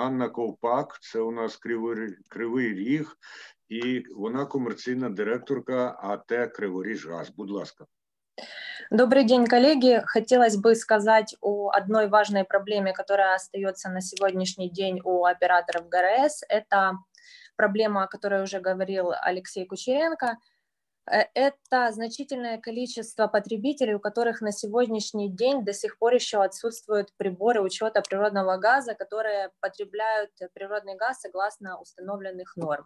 Анна Ковпак, це у нас Кривий, Кривий Ріг, і вона комерційна директорка АТ Криворіжгаз. Будь ласка. Добрый день, коллеги. Хотелось бы сказать о одной важной проблеме, которая остается на сегодняшний день у операторов ГРС. Это проблема, о которой уже говорил Алексей Кучеренко. Э, это значительное количество потребителей, у которых на сегодняшний день до сих пор еще отсутствуют приборы учета природного газа, которые потребляют природный газ согласно установленных норм.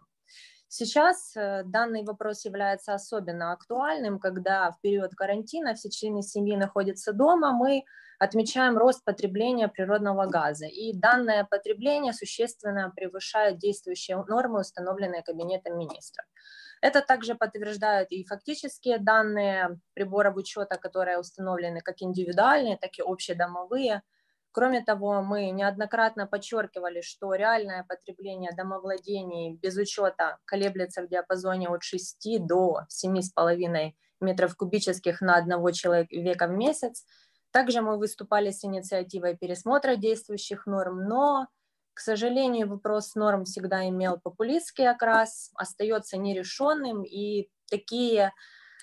Сейчас э, данный вопрос является особенно актуальным, когда в период карантина все члены семьи находятся дома, мы отмечаем рост потребления природного газа. И данное потребление существенно превышает действующие нормы, установленные Кабинетом министров. Это также подтверждают и фактические данные приборов учета, которые установлены как индивидуальные, так и общедомовые – Кроме того, мы неоднократно подчеркивали, что реальное потребление домовладений без учета колеблется в диапазоне от 6 до 7,5 метров кубических на одного человека в месяц. Также мы выступали с инициативой пересмотра действующих норм, но, к сожалению, вопрос норм всегда имел популистский окрас, остается нерешенным, и такие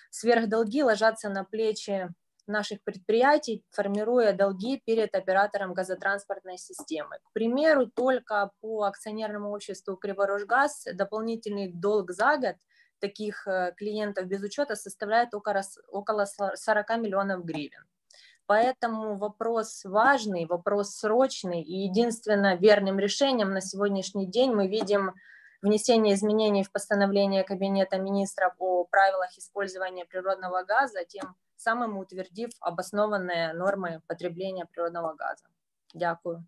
сверхдолги ложатся на плечи наших предприятий, формируя долги перед оператором газотранспортной системы. К примеру, только по акционерному обществу Криворожгаз дополнительный долг за год таких э, клиентов без учета составляет около, около 40 миллионов гривен. Поэтому вопрос важный, вопрос срочный, и единственно верным решением на сегодняшний день мы видим внесение изменений в постановление Кабинета министров о правилах использования природного газа, тем самым утвердив обоснованные нормы потребления природного газа. Дякую.